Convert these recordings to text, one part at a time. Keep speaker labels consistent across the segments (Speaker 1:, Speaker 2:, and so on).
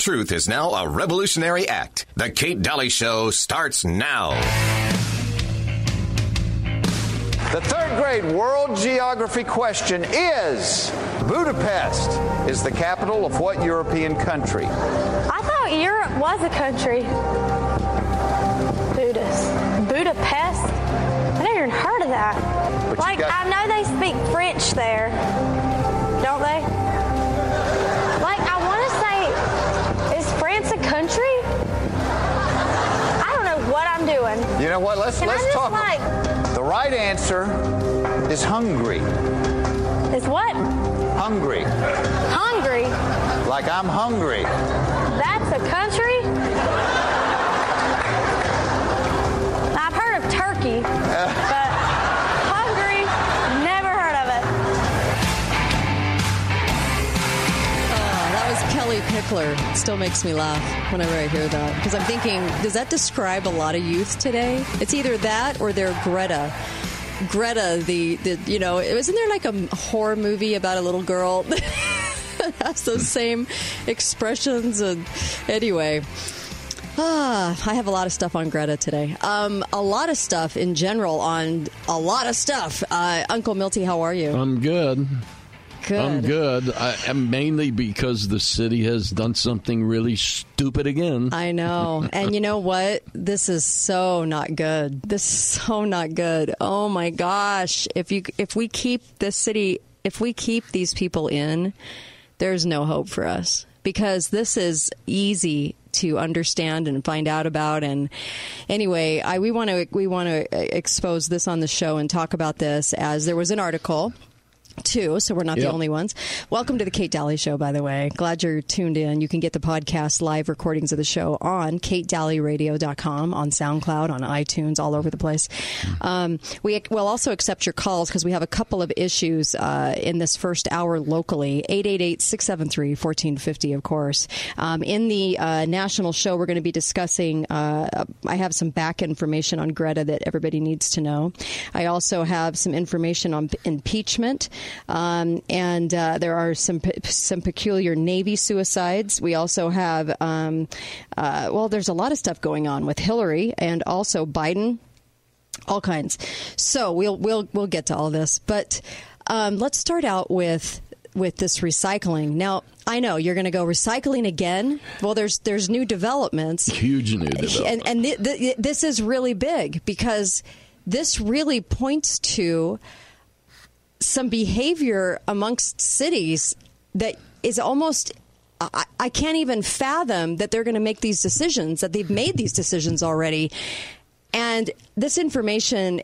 Speaker 1: Truth is now a revolutionary act. The Kate Daly Show starts now.
Speaker 2: The third grade world geography question is Budapest is the capital of what European country?
Speaker 3: I thought Europe was a country. Budapest. Budapest? I never even heard of that.
Speaker 2: But
Speaker 3: like,
Speaker 2: got-
Speaker 3: I know they speak French there, don't they? Doing.
Speaker 2: You know what? Let's
Speaker 3: Can
Speaker 2: let's
Speaker 3: just,
Speaker 2: talk.
Speaker 3: like-
Speaker 2: the right answer is hungry.
Speaker 3: Is what?
Speaker 2: Hungry.
Speaker 3: Hungry?
Speaker 2: Like I'm hungry.
Speaker 3: That's a country? I've heard of Turkey, but
Speaker 4: Still makes me laugh whenever I hear that because I'm thinking, does that describe a lot of youth today? It's either that or they're Greta. Greta, the, the you know, isn't there like a horror movie about a little girl that has those same expressions? And anyway, ah, I have a lot of stuff on Greta today. Um, a lot of stuff in general on a lot of stuff. Uh, Uncle Milty, how are you?
Speaker 5: I'm good.
Speaker 4: Good.
Speaker 5: I'm good. I, am mainly because the city has done something really stupid again.
Speaker 4: I know. And you know what? This is so not good. This is so not good. Oh my gosh. If you if we keep this city if we keep these people in, there's no hope for us because this is easy to understand and find out about and anyway, I we want to we want to expose this on the show and talk about this as there was an article too, so we're not the only ones. Welcome to the Kate Daly Show, by the way. Glad you're tuned in. You can get the podcast live recordings of the show on katedalyradio.com, on SoundCloud, on iTunes, all over the place. Um, we will also accept your calls because we have a couple of issues uh, in this first hour locally. 888-673-1450, of course. Um, in the uh, national show, we're going to be discussing, uh, I have some back information on Greta that everybody needs to know. I also have some information on impeachment, um, and uh, there are some pe- some peculiar Navy suicides. We also have, um, uh, well, there's a lot of stuff going on with Hillary and also Biden all kinds. So we'll we'll we'll get to all this, but um, let's start out with with this recycling. Now I know you're going to go recycling again. Well, there's there's new developments,
Speaker 5: Huge new development.
Speaker 4: and and th- th- this is really big because this really points to some behavior amongst cities that is almost I, I can't even fathom that they're going to make these decisions that they've made these decisions already. And this information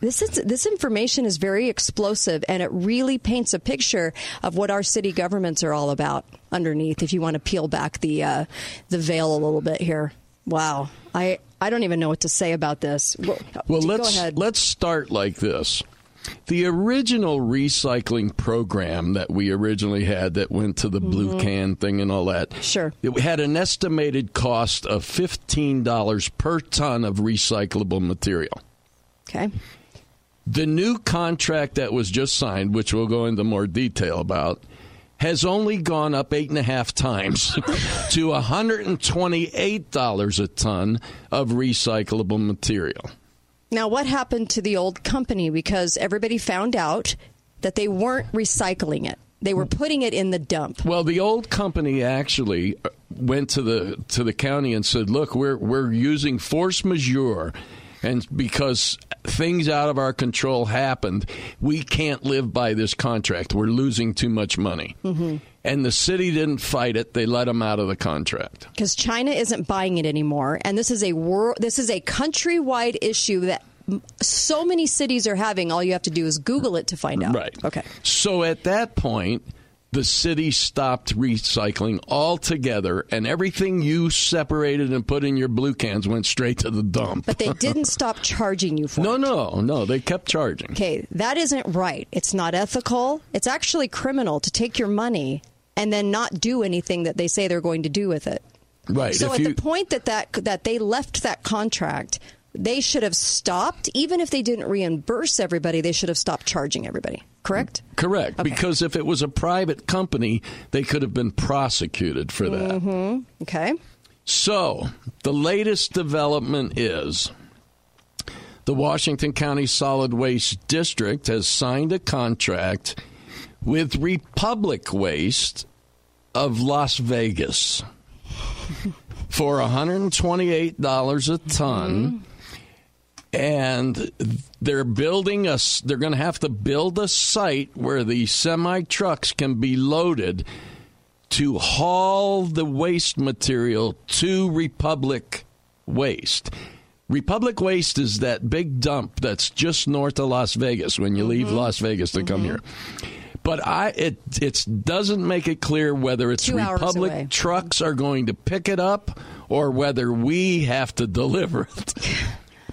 Speaker 4: this is this information is very explosive and it really paints a picture of what our city governments are all about underneath if you want to peel back the uh, the veil a little bit here. Wow. I i don't even know what to say about this. Well,
Speaker 5: well, let's
Speaker 4: ahead.
Speaker 5: let's start like this. The original recycling program that we originally had that went to the blue can thing and all that.
Speaker 4: Mm-hmm. Sure.
Speaker 5: It had an estimated cost of $15 per ton of recyclable material.
Speaker 4: okay
Speaker 5: The new contract that was just signed, which we'll go into more detail about, has only gone up eight and a half times to $128 a ton of recyclable material.
Speaker 4: Now, what happened to the old company? Because everybody found out that they weren't recycling it; they were putting it in the dump.
Speaker 5: Well, the old company actually uh, went to the to the county and said, "Look, we're we're using force majeure." And because things out of our control happened, we can't live by this contract. We're losing too much money. Mm-hmm. And the city didn't fight it; they let them out of the contract.
Speaker 4: because China isn't buying it anymore, and this is a world. This is a countrywide issue that so many cities are having. All you have to do is Google it to find out.
Speaker 5: Right.
Speaker 4: Okay.
Speaker 5: So at that point, the city stopped recycling altogether, and everything you separated and put in your blue cans went straight to the dump.
Speaker 4: But they didn't stop charging you for
Speaker 5: no,
Speaker 4: it.
Speaker 5: no, no. They kept charging.
Speaker 4: Okay, that isn't right. It's not ethical. It's actually criminal to take your money and then not do anything that they say they're going to do with it.
Speaker 5: Right.
Speaker 4: So
Speaker 5: if
Speaker 4: at
Speaker 5: you,
Speaker 4: the point that, that that they left that contract, they should have stopped. Even if they didn't reimburse everybody, they should have stopped charging everybody. correct?
Speaker 5: Correct.
Speaker 4: Okay.
Speaker 5: Because if it was a private company, they could have been prosecuted for that.
Speaker 4: Mm-hmm. Okay.
Speaker 5: So, the latest development is the Washington County Solid Waste District has signed a contract with Republic Waste of Las Vegas for $128 a ton. And they're building a, they're going to have to build a site where the semi trucks can be loaded to haul the waste material to Republic Waste. Republic Waste is that big dump that's just north of Las Vegas when you leave mm-hmm. Las Vegas to come mm-hmm. here. But I it it doesn't make it clear whether it's
Speaker 4: Two
Speaker 5: Republic trucks are going to pick it up or whether we have to deliver it.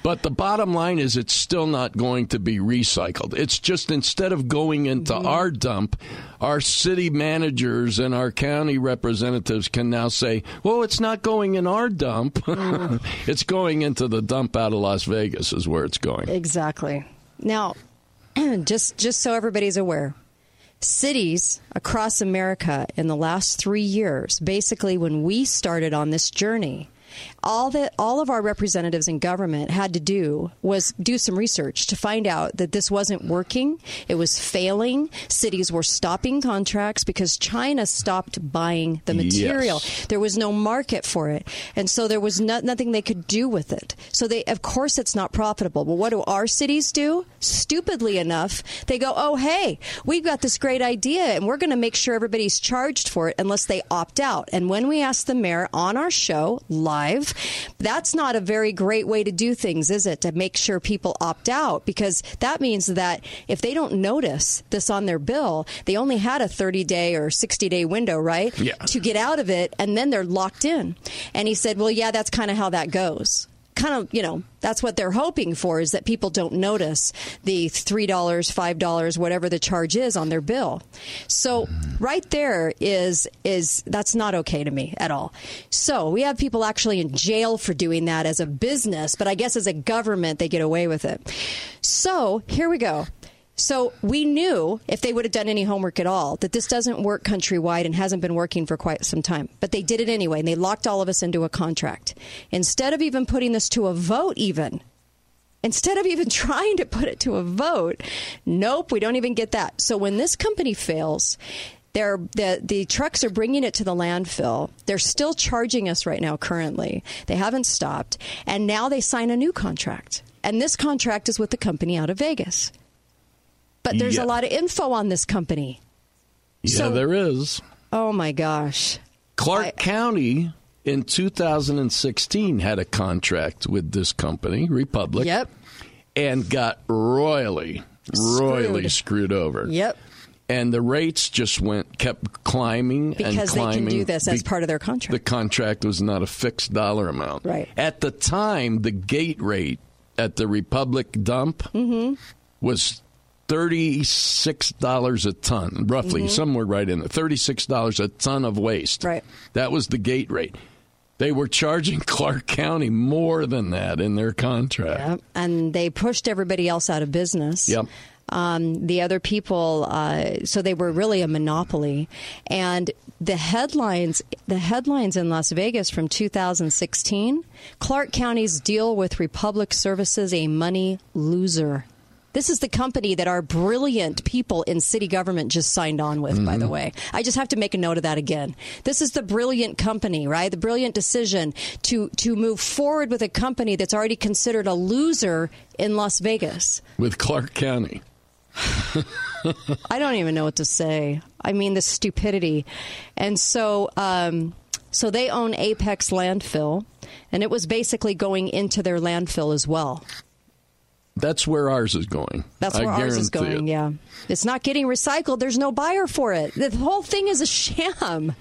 Speaker 5: But the bottom line is it's still not going to be recycled. It's just instead of going into
Speaker 4: Mm-hmm.
Speaker 5: our dump, our city managers and our county representatives can now say, well, it's not going in our dump.
Speaker 4: Mm.
Speaker 5: it's going into the dump out of Las Vegas, is where it's going.
Speaker 4: Exactly. Now, just just so everybody's aware, cities across America in the last three years, basically when we started on this journey, all that all of our representatives in government had to do was do some research to find out that this wasn't working. It was failing. Cities were stopping contracts because China stopped buying the material.
Speaker 5: Yes.
Speaker 4: There was no market for it, and so there was no, nothing they could do with it. So they, of course, it's not profitable. But what do our cities do? Stupidly enough, they go, "Oh, hey, we've got this great idea, and we're going to make sure everybody's charged for it unless they opt out." And when we asked the mayor on our show live, that's not a very great way to do things, is it? To make sure people opt out because that means that if they don't notice this on their bill, they only had a 30 day or 60 day window, right?
Speaker 5: Yeah.
Speaker 4: To get out of it, and then they're locked in. And he said, Well, yeah, that's kind of how that goes. Kind of, you know, that's what they're hoping for is that people don't notice the $3, $5, whatever the charge is on their bill. So, mm-hmm. right there is, is, that's not okay to me at all. So, we have people actually in jail for doing that as a business, but I guess as a government, they get away with it. So, here we go. So we knew if they would have done any homework at all that this doesn't work countrywide and hasn't been working for quite some time. But they did it anyway, and they locked all of us into a contract. Instead of even putting this to a vote, even instead of even trying to put it to a vote, nope, we don't even get that. So when this company fails, they're, the the trucks are bringing it to the landfill. They're still charging us right now. Currently, they haven't stopped, and now they sign a new contract. And this contract is with the company out of Vegas. But there's
Speaker 5: Yeah.
Speaker 4: a lot of info on this company.
Speaker 5: Yeah,
Speaker 4: So-
Speaker 5: there is.
Speaker 4: Oh my gosh.
Speaker 5: Clark
Speaker 4: I-
Speaker 5: County in 2016 had a contract with this company, Republic.
Speaker 4: Yep.
Speaker 5: And got royally, royally
Speaker 4: Screwed.
Speaker 5: screwed over.
Speaker 4: Yep.
Speaker 5: And the rates just went, kept climbing and
Speaker 4: Because they
Speaker 5: climbing.
Speaker 4: can do this as
Speaker 5: Be-
Speaker 4: part of their contract.
Speaker 5: The
Speaker 4: contract.
Speaker 5: contract was not a fixed dollar amount.
Speaker 4: Right.
Speaker 5: At the time, the gate rate at the Republic dump
Speaker 4: Mm-hmm.
Speaker 5: was $36 a ton, roughly, somewhere right in there. $36 a ton of waste.
Speaker 4: Mm-hmm. Right.
Speaker 5: That was the gate rate. They were charging Clark County more than that in their contract.
Speaker 4: Yep. And they pushed everybody else out of business.
Speaker 5: Yep.
Speaker 4: Um, the other people, uh, so they were really a monopoly. And the headlines, the headlines in Las Vegas from 2016, Clark County's deal with Republic Services a money loser. This is the company that our brilliant people in city government just signed on with, by the way. I just have to make a note of that again. This is the brilliant company, right? The brilliant decision to, to move forward with a company that's already considered a loser in Las Vegas.
Speaker 5: With Clark County.
Speaker 4: I don't even know what to say. I mean, the stupidity. And so, um, so they own Apex Landfill, and it was basically going into their landfill as well.
Speaker 5: That's where ours is going.
Speaker 4: That's where ours is going.
Speaker 5: it.
Speaker 4: Yeah, it's not getting recycled. There's no buyer for it. The whole thing is a sham.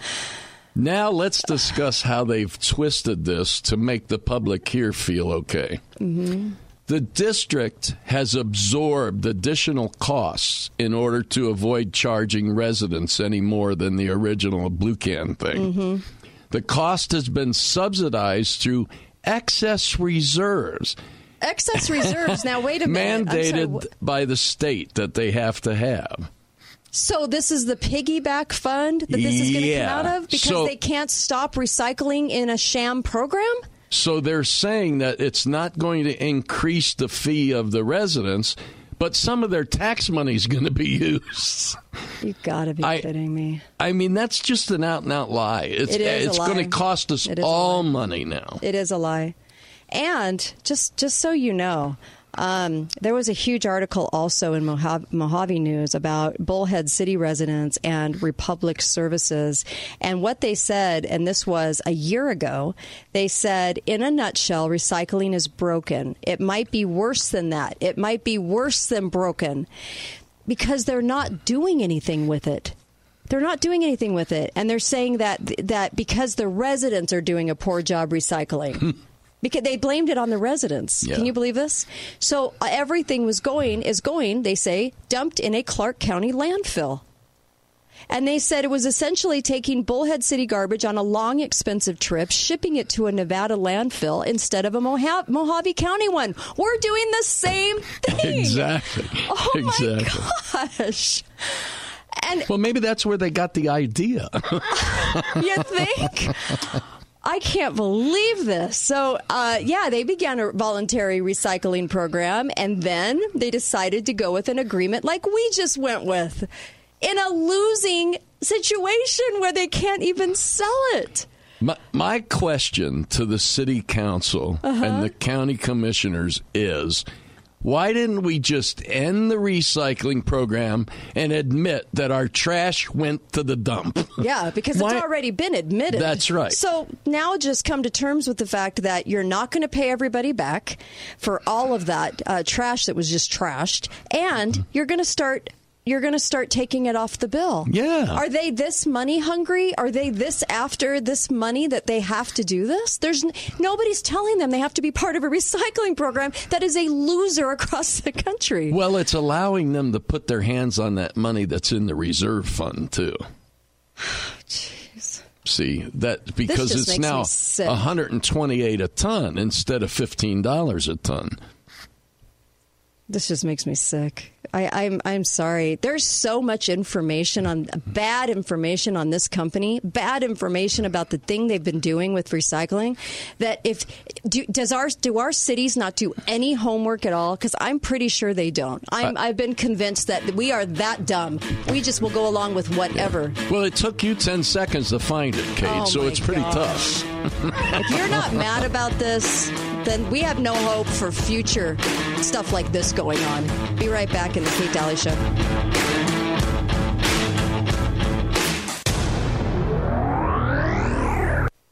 Speaker 5: Now let's discuss how they've twisted this to make the public here feel okay.
Speaker 4: Mm-hmm.
Speaker 5: The district has absorbed additional costs in order to avoid charging residents any more than the original Blue Can thing.
Speaker 4: Mm-hmm.
Speaker 5: The cost has been subsidized through excess reserves.
Speaker 4: Excess reserves. Now, wait a minute.
Speaker 5: Mandated by the state that they have to have.
Speaker 4: So this is the piggyback fund that this is going to
Speaker 5: Yeah.
Speaker 4: come out of because
Speaker 5: So-
Speaker 4: they can't stop recycling in a sham program.
Speaker 5: So they're saying that it's not going to increase the fee of the residents, but some of their tax money is going to be used.
Speaker 4: You got to be
Speaker 5: I-
Speaker 4: kidding me.
Speaker 5: I mean, that's just an out and out lie. It's,
Speaker 4: It is
Speaker 5: it's going to cost us
Speaker 4: It is a
Speaker 5: all money now.
Speaker 4: It is a lie. And just just so you know, um, there was a huge article also in Mohave, Mohave News about Bullhead City residents and Republic Services. And what they said, and this was a year ago, they said, in a nutshell, recycling is broken. It might be worse than that. It might be worse than broken because they're not doing anything with it. They're not doing anything with it, and they're saying that that because the residents are doing a poor job recycling. Because they blamed it on the residents.
Speaker 5: Yeah.
Speaker 4: Can you believe this? So uh, everything was going is going. They say dumped in a Clark County landfill, and they said it was essentially taking Bullhead City garbage on a long, expensive trip, shipping it to a Nevada landfill instead of a Moha- Mohave County one. We're doing the same thing.
Speaker 5: Exactly.
Speaker 4: Oh
Speaker 5: exactly.
Speaker 4: my gosh. And
Speaker 5: Well, maybe that's where they got the idea.
Speaker 4: you think? I can't believe this. So, uh, yeah, they began a voluntary recycling program, and then they decided to go with an agreement like we just went with in a losing situation where they can't even sell it.
Speaker 5: My, my question to the city council
Speaker 4: Uh-huh.
Speaker 5: and the county commissioners is why didn't we just end the recycling program and admit that our trash went to the dump?
Speaker 4: Yeah, because
Speaker 5: Why-
Speaker 4: it's already been admitted.
Speaker 5: That's right.
Speaker 4: So now just come to terms with the fact that you're not going to pay everybody back for all of that uh, trash that was just trashed, and you're going to start. You're going to start taking it off the bill.
Speaker 5: Yeah.
Speaker 4: Are they this money hungry? Are they this after this money that they have to do this? There's n- nobody's telling them they have to be part of a recycling program that is a loser across the country.
Speaker 5: Well, it's allowing them to put their hands on that money that's in the reserve fund too. Jeez. See that because it's now 128 a ton instead of 15 dollars a ton.
Speaker 4: This just makes me sick. I, I'm I'm sorry. There's so much information on bad information on this company, bad information about the thing they've been doing with recycling. That if do, does our do our cities not do any homework at all? Because I'm pretty sure they don't. I'm, uh, I've been convinced that we are that dumb. We just will go along with whatever.
Speaker 5: Well, it took you 10 seconds to find it, Kate,
Speaker 4: Oh,
Speaker 5: so it's pretty
Speaker 4: gosh.
Speaker 5: tough.
Speaker 4: If you're not mad about this, then we have no hope for future stuff like this going on. Be right back in the Kate Daly Show.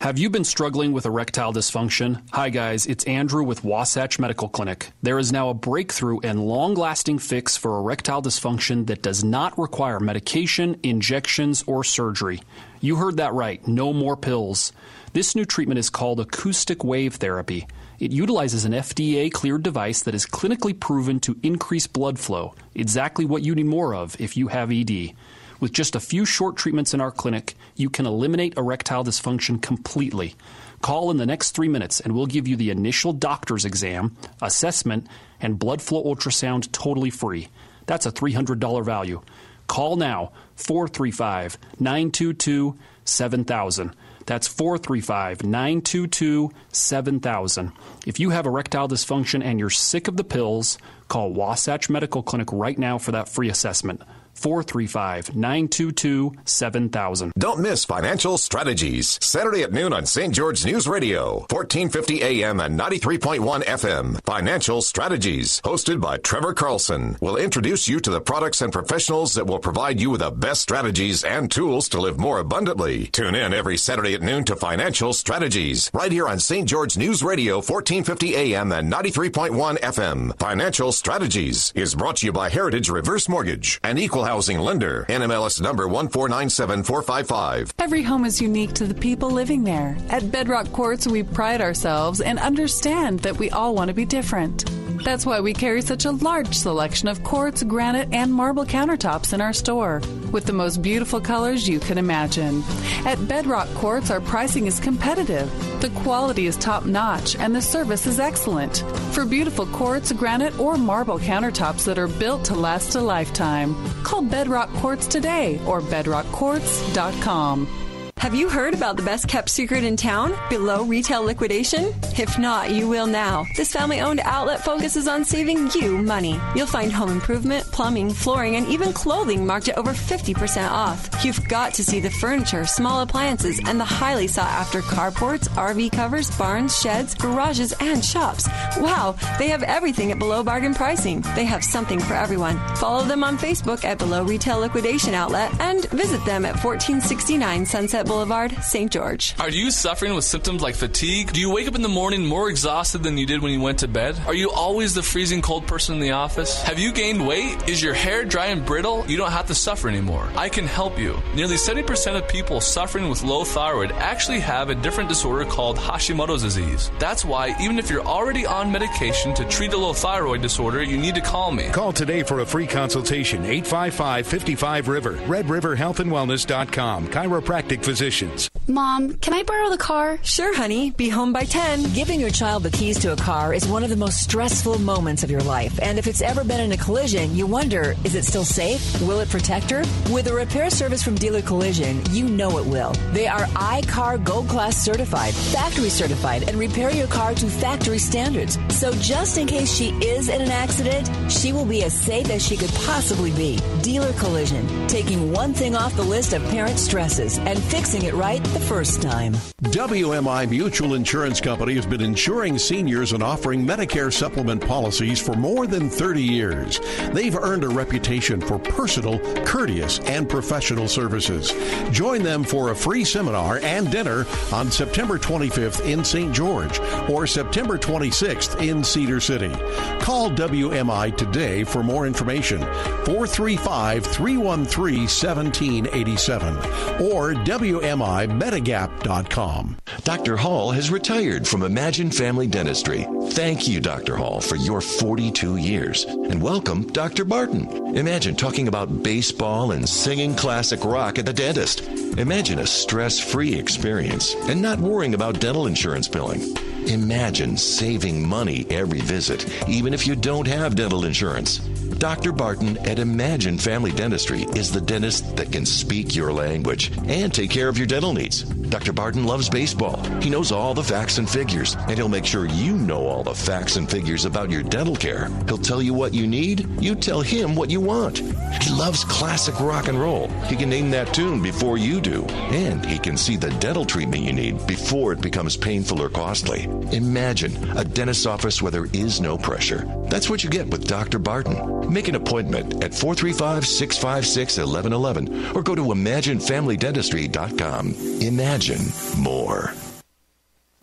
Speaker 6: Have you been struggling with erectile dysfunction? Hi, guys, it's Andrew with Wasatch Medical Clinic. There is now a breakthrough and long lasting fix for erectile dysfunction that does not require medication, injections, or surgery. You heard that right, no more pills. This new treatment is called acoustic wave therapy. It utilizes an FDA cleared device that is clinically proven to increase blood flow, exactly what you need more of if you have ED. With just a few short treatments in our clinic, you can eliminate erectile dysfunction completely. Call in the next three minutes and we'll give you the initial doctor's exam, assessment, and blood flow ultrasound totally free. That's a $300 value. Call now 435 922 7000. That's 435 922 7000. If you have erectile dysfunction and you're sick of the pills, call Wasatch Medical Clinic right now for that free assessment. 435 922 7000.
Speaker 1: Don't miss Financial Strategies, Saturday at noon on St. George News Radio, 1450 AM and 93.1 FM. Financial Strategies, hosted by Trevor Carlson, will introduce you to the products and professionals that will provide you with the best strategies and tools to live more abundantly. Tune in every Saturday at noon to Financial Strategies, right here on St. George News Radio, 1450 AM and 93.1 FM. Financial Strategies is brought to you by Heritage Reverse Mortgage, an equal housing lender, NMLS number 1497455.
Speaker 7: Every home is unique to the people living there. At Bedrock Quartz, we pride ourselves and understand that we all want to be different. That's why we carry such a large selection of quartz, granite, and marble countertops in our store, with the most beautiful colors you can imagine. At Bedrock Quartz, our pricing is competitive, the quality is top notch, and the service is excellent. For beautiful quartz, granite, or marble countertops that are built to last a lifetime, call Bedrock Quartz today or bedrockquartz.com.
Speaker 8: Have you heard about the best kept secret in town, below retail liquidation? If not, you will now. This family owned outlet focuses on saving you money. You'll find home improvement, plumbing, flooring, and even clothing marked at over 50% off. You've got to see the furniture, small appliances, and the highly sought after carports, RV covers, barns, sheds, garages, and shops. Wow, they have everything at below bargain pricing. They have something for everyone. Follow them on Facebook at Below Retail Liquidation Outlet and visit them at 1469 Sunset Boulevard, St. George.
Speaker 9: Are you suffering with symptoms like fatigue? Do you wake up in the morning more exhausted than you did when you went to bed? Are you always the freezing cold person in the office? Have you gained weight? Is your hair dry and brittle? You don't have to suffer anymore. I can help you. Nearly 70% of people suffering with low thyroid actually have a different disorder called Hashimoto's disease. That's why, even if you're already on medication to treat a low thyroid disorder, you need to call me.
Speaker 10: Call today for a free consultation. 855 55 River. RedRiverHealthAndWellness.com. Chiropractic physicians.
Speaker 8: Mom, can I borrow the car? Sure, honey. Be home by 10.
Speaker 11: Giving your child the keys to a car is one of the most stressful moments of your life. And if it's ever been in a collision, you wonder is it still safe? Will it protect her? With a repair service from Dealer Collision, you know it will. They are I-CAR Gold Class certified, factory certified, and repair your car to factory standards. So just in case she is in an accident, she will be as safe as she could possibly be. Dealer Collision, taking one thing off the list of parent stresses and fixing it right the first time.
Speaker 12: WMI Mutual Insurance Company has been insuring seniors and offering Medicare supplement policies for more than 30 years. They've earned a reputation for personal, courteous, and professional services. Join them for a free seminar and dinner on September 25th in St. George or September 26th in Cedar City. Call WMI today for more information 435 313 1787 or WMIMedigap.com.
Speaker 13: Dr. Hall has retired from Imagine Family Dentistry. Thank you, Dr. Hall, for your 42 years. And welcome, Dr. Barton. Imagine talking about baseball and singing classic rock at the dentist. Imagine a stress free experience and not worrying about dental insurance billing. Imagine saving money every visit, even if you don't have dental insurance. Dr. Barton at Imagine Family Dentistry is the dentist that can speak your language and take care of your dental needs. Dr. Barton loves baseball. He knows all the facts and figures, and he'll make sure you know all the facts and figures about your dental care. He'll tell you what you need, you tell him what you want. He loves classic rock and roll. He can name that tune before you do, and he can see the dental treatment you need before it becomes painful or costly. Imagine a dentist's office where there is no pressure. That's what you get with Dr. Barton. Make an appointment at 435 656 1111 or go to ImagineFamilyDentistry.com. Imagine more.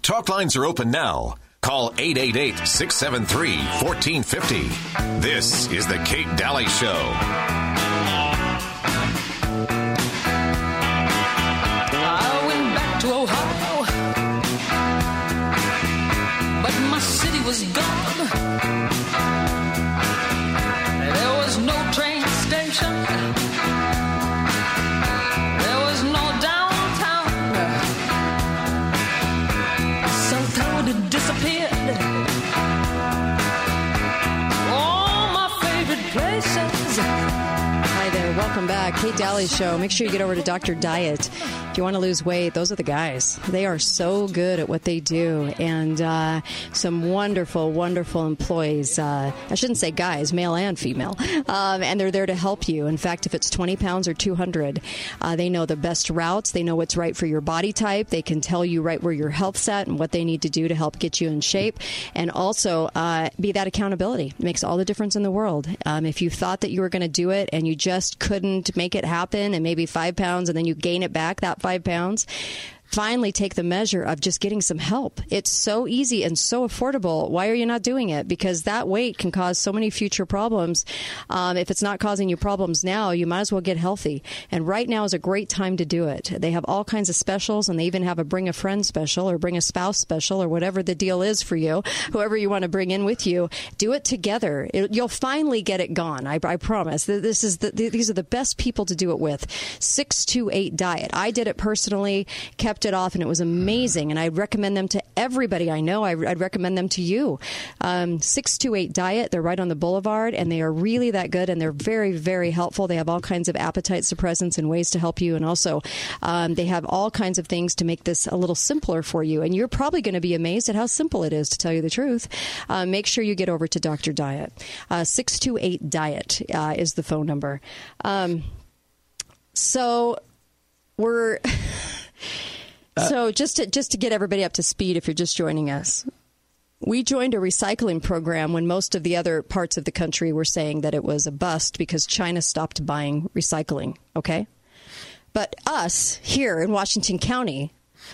Speaker 1: Talk lines are open now. Call 888 673 1450. This is The Kate Daly Show.
Speaker 4: Welcome back. Kate Daly Show. Make sure you get over to Dr. Diet. If you want to lose weight, those are the guys. They are so good at what they do. And uh, some wonderful, wonderful employees. Uh, I shouldn't say guys, male and female. Um, and they're there to help you. In fact, if it's 20 pounds or 200, uh, they know the best routes. They know what's right for your body type. They can tell you right where your health's at and what they need to do to help get you in shape. And also uh, be that accountability. It makes all the difference in the world. Um, if you thought that you were going to do it and you just couldn't make it happen and maybe five pounds and then you gain it back that five pounds finally take the measure of just getting some help. It's so easy and so affordable. Why are you not doing it? Because that weight can cause so many future problems. Um, if it's not causing you problems now, you might as well get healthy. And right now is a great time to do it. They have all kinds of specials, and they even have a bring a friend special or bring a spouse special or whatever the deal is for you, whoever you want to bring in with you. Do it together. It, you'll finally get it gone. I, I promise. This is the, these are the best people to do it with. Six two eight diet. I did it personally. Kept it off, and it was amazing. And I recommend them to everybody I know. I, would recommend them to you. Um, 628 Diet. They're right on the boulevard, and they are really that good, and they're very, very helpful. They have all kinds of appetite suppressants and ways to help you. And also, um, they have all kinds of things to make this a little simpler for you. And you're probably going to be amazed at how simple it is, to tell you the truth. Uh, make sure you get over to Dr. Diet. Uh, 628 Diet uh, is the phone number. Um, so we're. So just to just to get everybody up to speed, if you're just joining us, we joined a recycling program when most of the other parts of the country were saying that it was a bust because China stopped buying recycling. Okay, but us here in Washington County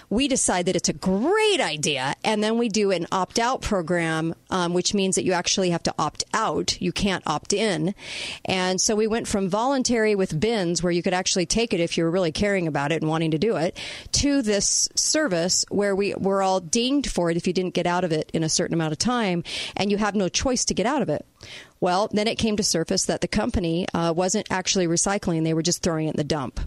Speaker 4: we decide that it's a great idea, and then we do an opt out program, um, which means that you actually have to opt out. You can't opt in. And so we went from voluntary with bins, where you could actually take it if you were really caring about it and wanting to do it, to this service where we were all dinged for it if you didn't get out of it in a certain amount of time, and you have no choice to get out of it. Well, then it came to surface that the company uh, wasn't actually recycling, they were just throwing it in the dump.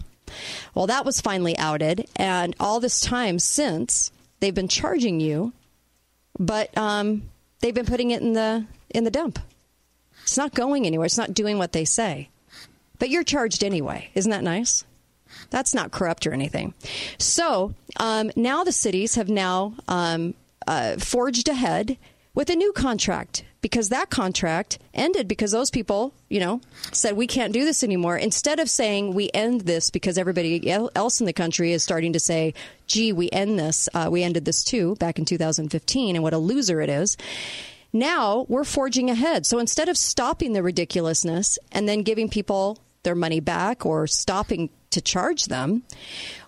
Speaker 4: Well, that was finally outed, and all this time since they've been charging you, but um, they've been putting it in the in the dump. It's not going anywhere. It's not doing what they say, but you're charged anyway. Isn't that nice? That's not corrupt or anything. So um, now the cities have now um, uh, forged ahead with a new contract because that contract ended because those people, you know, said we can't do this anymore. Instead of saying we end this because everybody else in the country is starting to say, gee, we end this, uh, we ended this too back in 2015, and what a loser it is. Now we're forging ahead. So instead of stopping the ridiculousness and then giving people their money back or stopping to charge them,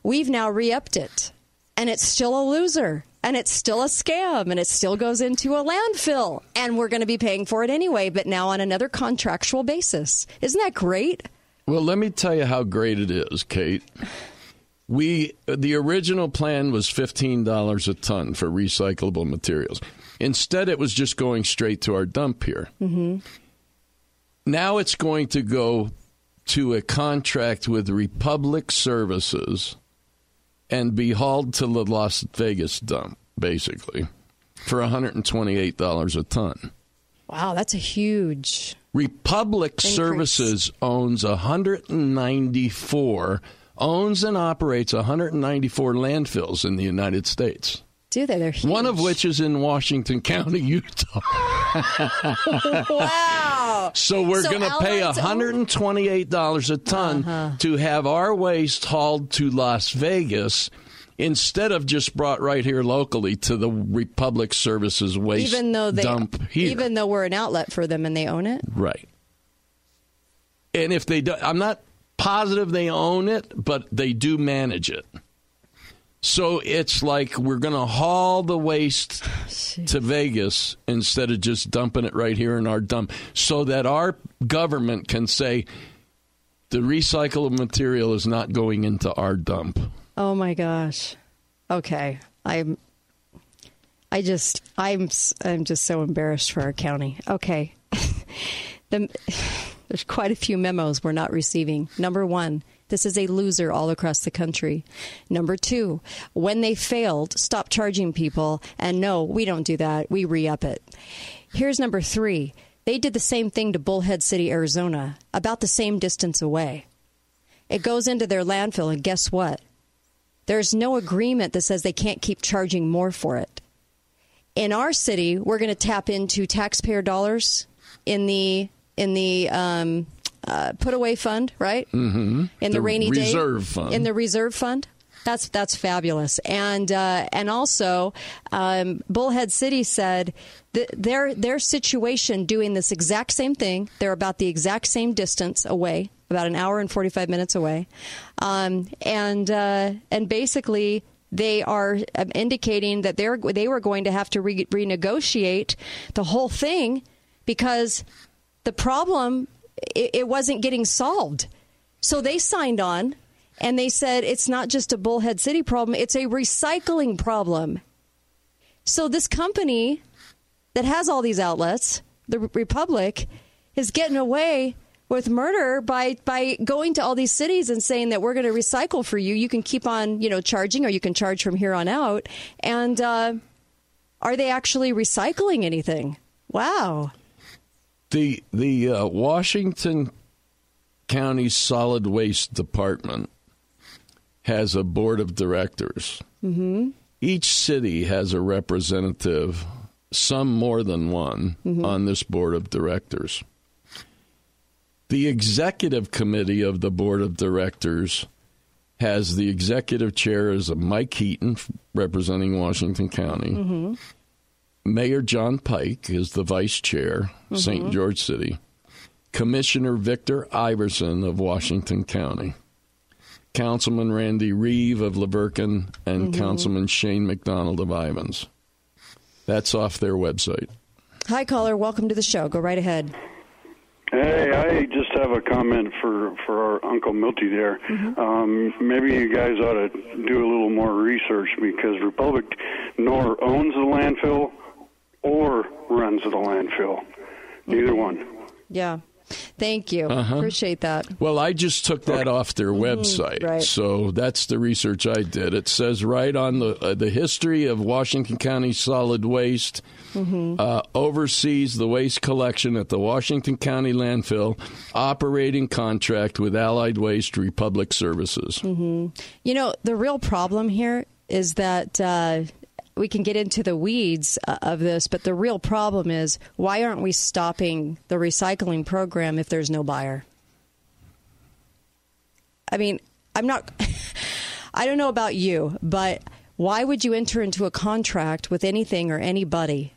Speaker 4: we've now re upped it. And it's still a loser and it's still a scam and it still goes into a landfill. And we're going to be paying for it anyway but now on another contractual basis. Isn't that great?
Speaker 5: Well let me tell you how great it is kate. We the original plan was $15 a ton for recyclable materials. Instead it was just going straight to our dump here.
Speaker 4: Mm-hmm.
Speaker 5: now it's going to go to a contract with republic services and be hauled to the Las Vegas dump, basically, for $128 a ton.
Speaker 4: Wow, that's a huge.
Speaker 5: Republic
Speaker 4: increase.
Speaker 5: Services owns 194, owns and operates 194 landfills in the United States.
Speaker 4: Do they? They're huge.
Speaker 5: One of which is in Washington County, Utah.
Speaker 4: wow.
Speaker 5: So we're
Speaker 4: So
Speaker 5: going to pay $128 a ton
Speaker 4: Uh-huh.
Speaker 5: to have our waste hauled to Las Vegas instead of just brought right here locally to the Republic Services waste
Speaker 4: even though they
Speaker 5: dump here.
Speaker 4: even though we're an outlet for them and they own it
Speaker 5: right. And if they do, I'm not positive they own it, but they do manage it. So it's like we're going to haul the waste oh, to Vegas instead of just dumping it right here in our dump so that our government can say the recyclable material is not going into our dump.
Speaker 4: oh my gosh. Okay. I'm i just i'm I'm just so embarrassed for our county. Okay. The, there's quite a few memos we're not receiving. Number one this is a loser all across the country. Number two, when they failed, stop charging people. And no, we don't do that. We re up it. Here's number three they did the same thing to Bullhead City, Arizona, about the same distance away. It goes into their landfill, and guess what? There's no agreement that says they can't keep charging more for it. In our city, we're going to tap into taxpayer dollars in the in the um, uh, put away fund, right?
Speaker 5: Mm-hmm.
Speaker 4: in the, rainy
Speaker 5: reserve
Speaker 4: day
Speaker 5: fund.
Speaker 4: in the reserve fund. That's that's fabulous, and uh, and also um, Bullhead City said their their situation doing this exact same thing. They're about the exact same distance away, about an hour and forty five minutes away, um, and uh, and basically they are um, indicating that they're they were going to have to re- renegotiate the whole thing because the problem it, it wasn't getting solved. So they signed on and they said it's not just a Bullhead City problem, it's a recycling problem. So this company that has all these outlets, the Republic, is getting away with murder by by going to all these cities and saying that we're going to recycle for you. You can keep on, you know, charging, or you can charge from here on out. And uh, are they actually recycling anything? Wow.
Speaker 5: The the uh, Washington County Solid Waste Department has a board of directors.
Speaker 4: Mm-hmm.
Speaker 5: Each city has a representative, some more than one,
Speaker 4: Mhm.
Speaker 5: on this board of directors. The executive committee of the board of directors has the executive chair as Mike Heaton, representing Washington County.
Speaker 4: Mm-hmm.
Speaker 5: Mayor John Pike is the vice chair, St.
Speaker 4: Mhm.
Speaker 5: George City. Commissioner Victor Iverson of Washington County. Councilman Randy Reeve of La Verkin and
Speaker 4: Mhm.
Speaker 5: Councilman Shane McDonald of Ivins. That's off their website.
Speaker 4: Hi, caller. Welcome to the show. Go right ahead.
Speaker 14: Hey, I just have a comment for for our Uncle Milty there.
Speaker 4: Mm-hmm.
Speaker 14: Um, maybe you guys ought to do a little more research because Republic nor owns the landfill or runs the landfill. Neither one.
Speaker 4: Yeah. Thank you.
Speaker 5: Uh-huh.
Speaker 4: Appreciate that.
Speaker 5: Well, I just took that off their website,
Speaker 4: Mm-hmm. right.
Speaker 5: so that's the research I did. It says right on the uh, the history of Washington County solid waste.
Speaker 4: Mhm.
Speaker 5: Uh, oversees the waste collection at the Washington County landfill, operating contract with Allied Waste Republic Services.
Speaker 4: hmm You know, the real problem here is that uh, we can get into the weeds uh, of this, but the real problem is why aren't we stopping the recycling program if there's no buyer? I mean, I'm not, I don't know about you, but why would you enter into a contract with anything or anybody,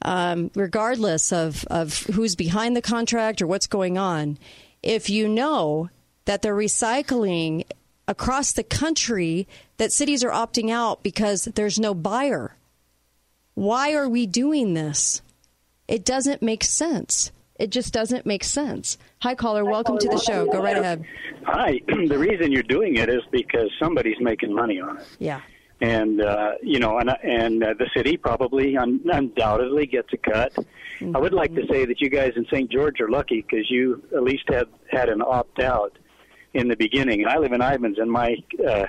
Speaker 4: um, regardless of, of who's behind the contract or what's going on, if you know that the recycling across the country that cities are opting out because there's no buyer? Why are we doing this? It doesn't make sense. It just doesn't make sense. Hi, caller. Welcome to the show. Go right ahead.
Speaker 15: Hi. the reason you're doing it is because somebody's making money on it,
Speaker 4: Yeah.
Speaker 15: and uh, you know, and and uh, the city probably un- undoubtedly gets a cut. I would like to say that you guys in St. George are lucky because you at least had had an opt out in the beginning. And I live in Ivins, and my uh,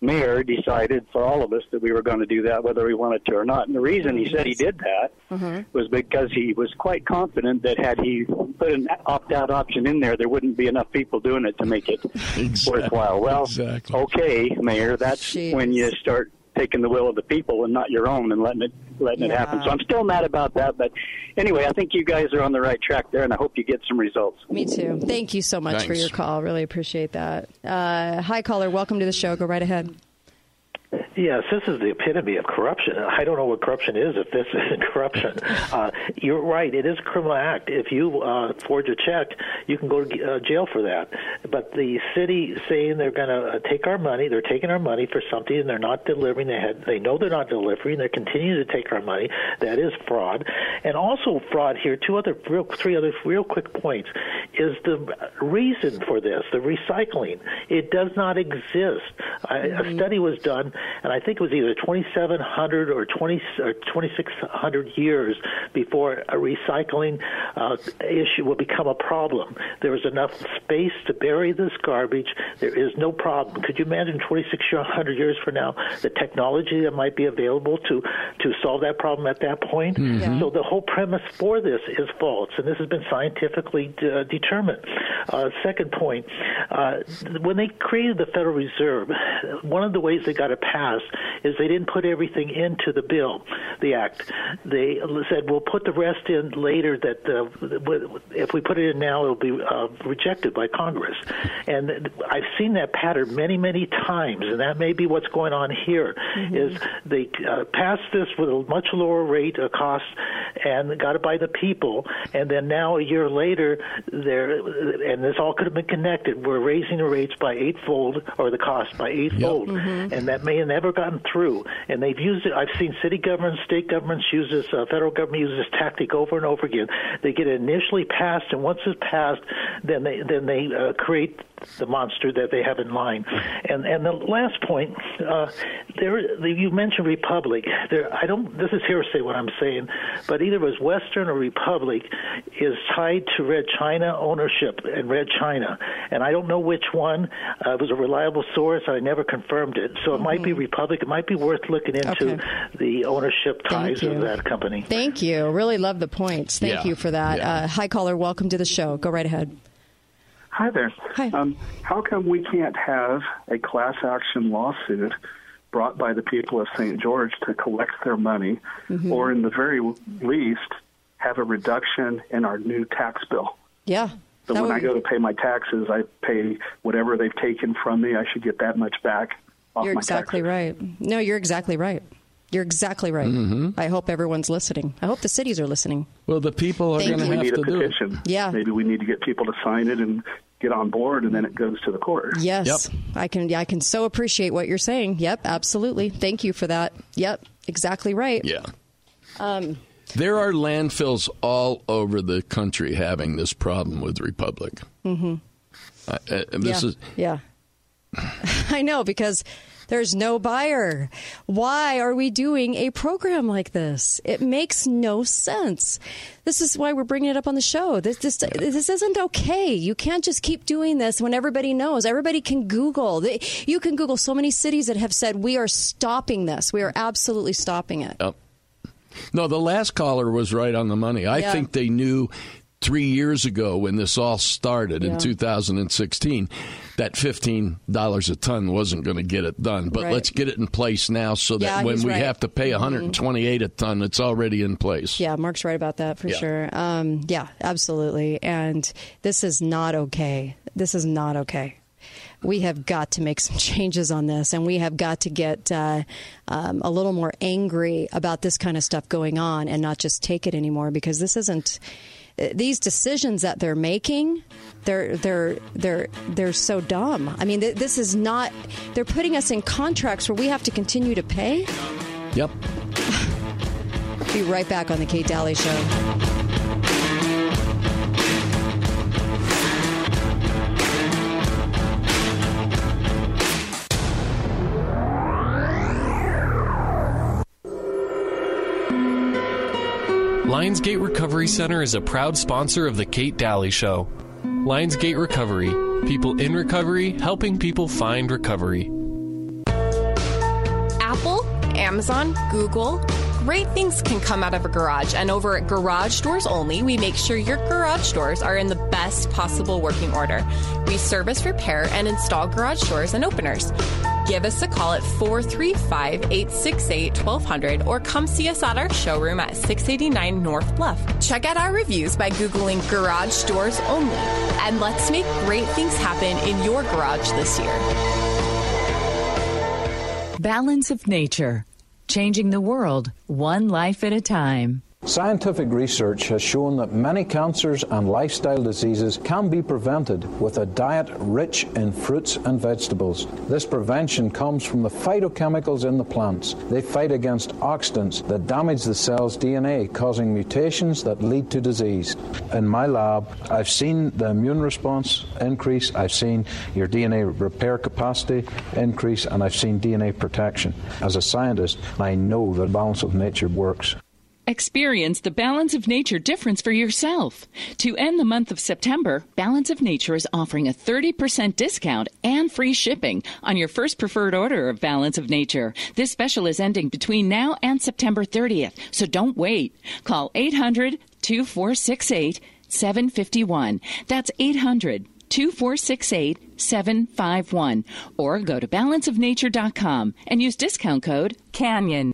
Speaker 15: mayor decided for all of us that we were going to do that whether we wanted to or not. And the reason he said he did that
Speaker 4: Mm-hmm.
Speaker 15: was because he was quite confident that had he put an opt-out option in there, there wouldn't be enough people doing it to make it worthwhile. Well, okay, Mayor, that's when you start taking the will of the people and not your own and letting it letting it happen. So I'm still mad about that, but anyway, I think you guys are on the right track there, and I hope you get some results.
Speaker 4: Me too. Thank you so much for your call. Really appreciate that. Uh, hi, caller. Welcome to the show. Go right ahead.
Speaker 16: Yes, this is the epitome of corruption. I don't know what corruption is if this isn't corruption. Uh, you're right; it is a criminal act. If you uh, forge a check, you can go to uh, jail for that. But the city saying they're going to take our money, they're taking our money for something, and they're not delivering. They had, they know they're not delivering. They're continuing to take our money. That is fraud, and also fraud here. Two other, real, three other real quick points is the reason for this, the recycling. It does not exist. A study was done, and I think it was either 2,700 or 20 or 2,600 years before a recycling uh, issue will become a problem. There is enough space to bury this garbage. There is no problem. Could you imagine 2,600 years from now the technology that might be available to to solve that problem at that point?
Speaker 17: Mhm. Yeah.
Speaker 16: So the whole premise for this is false, and this has been scientifically uh, determined. Uh, second point, uh, when they created the Federal Reserve, one of the ways they got it passed is they didn't put everything into the bill, the act. They said we'll put the rest in later. That uh, if we put it in now, it'll be uh, rejected by Congress. And I've seen that pattern many, many times, and that may be what's going on here.
Speaker 4: Mm-hmm.
Speaker 16: Is they uh, passed this with a much lower rate of cost and got it by the people, and then now a year later, they're and this all could have been connected. We're raising the rates by eightfold or the cost by eightfold,
Speaker 4: Mm-hmm.
Speaker 16: and that may have never gotten through. And they've used it. I've seen city governments, state governments use this, uh, federal government uses this tactic over and over again. They get it initially passed, and once it's passed, then they then they uh, create the monster that they have in line. And and the last point, uh, there you mentioned Republic. There, I don't. This is hearsay what I'm saying, but either it was Western or Republic is tied to Red China ownership and Red China, and I don't know which one. Uh, it was a reliable source. I never confirmed it, so it might be Republic. It might be worth looking into
Speaker 4: Mm-hmm. Okay.
Speaker 16: the ownership ties of that company.
Speaker 4: Thank you. Really love the points. Thank
Speaker 16: Yeah.
Speaker 4: you for that. Uh, hi, caller. Welcome to the show. Go right ahead.
Speaker 17: Hi there. Hi. Um, how come we can't have a class action lawsuit brought by the people of St. George to collect their money,
Speaker 4: Mhm.
Speaker 17: or in the very least, have a reduction in our new tax bill?
Speaker 4: Yeah.
Speaker 17: So
Speaker 4: that
Speaker 17: when I go to pay my taxes, I pay whatever they've taken from me. I should get that much back off
Speaker 4: You're
Speaker 17: my
Speaker 4: exactly right. No, you're exactly right. You're exactly right.
Speaker 5: Mm-hmm.
Speaker 4: I hope everyone's listening. I hope the cities are listening.
Speaker 5: Well, the people are going to have
Speaker 17: need
Speaker 5: to
Speaker 17: a
Speaker 5: do it.
Speaker 17: petition.
Speaker 4: Yeah.
Speaker 17: Maybe we need to get people to sign it and get on board, and then it goes to the court.
Speaker 4: Yes, I can. I can so appreciate what you're saying. Yep, absolutely. Thank you for that. Yep, exactly right.
Speaker 5: Yeah.
Speaker 4: Um,
Speaker 5: There are landfills all over the country having this problem with Republic.
Speaker 4: hmm
Speaker 5: Uh, uh, this
Speaker 4: yeah.
Speaker 5: is
Speaker 4: yeah. I know because there's no buyer. Why are we doing a program like this? It makes no sense. This is why we're bringing it up on the show. This this this isn't okay. You can't just keep doing this when everybody knows. Everybody can Google. You can Google so many cities that have said we are stopping this. We are absolutely stopping it.
Speaker 5: Yep. No, the last caller was right on the money. I
Speaker 4: Yeah.
Speaker 5: think they knew three years ago when this all started
Speaker 4: Yeah.
Speaker 5: in 2016 that $15 a ton wasn't going to get it done. But
Speaker 4: Right.
Speaker 5: let's get it in place now so that
Speaker 4: Yeah,
Speaker 5: when we
Speaker 4: right.
Speaker 5: have to pay 128 a ton, it's already in place.
Speaker 4: Yeah, Mark's right about that for
Speaker 5: Yeah.
Speaker 4: sure. Um, yeah, absolutely. And this is not okay. This is not okay. We have got to make some changes on this, and we have got to get uh, um, a little more angry about this kind of stuff going on, and not just take it anymore because this isn't. These decisions that they're making, they're they're they're they're so dumb. I mean, th- this is not. They're putting us in contracts where we have to continue to pay.
Speaker 5: Yep.
Speaker 4: Be right back on the Kate Daly Show.
Speaker 18: Lionsgate Recovery Center is a proud sponsor of The Kate Daly Show. Lionsgate Recovery, people in recovery helping people find recovery.
Speaker 19: Apple, Amazon, Google. Great things can come out of a garage, and over at Garage Doors Only, we make sure your garage doors are in the best possible working order. We service, repair, and install garage doors and openers. Give us a call at 435 868 1200 or come see us at our showroom at 689 North Bluff. Check out our reviews by Googling Garage Doors Only, and let's make great things happen in your garage this year.
Speaker 11: Balance of Nature. Changing the world, one life at a time.
Speaker 20: Scientific research has shown that many cancers and lifestyle diseases can be prevented with a diet rich in fruits and vegetables. This prevention comes from the phytochemicals in the plants. They fight against oxidants that damage the cell's DNA, causing mutations that lead to disease. In my lab, I've seen the immune response increase, I've seen your DNA repair capacity increase, and I've seen DNA protection. As a scientist, I know that balance of nature works.
Speaker 21: Experience the Balance of Nature difference for yourself. To end the month of September, Balance of Nature is offering a 30% discount and free shipping on your first preferred order of Balance of Nature. This special is ending between now and September 30th, so don't wait. Call 800 2468 751. That's 800 2468 751 or go to balanceofnature.com and use discount code CANYON.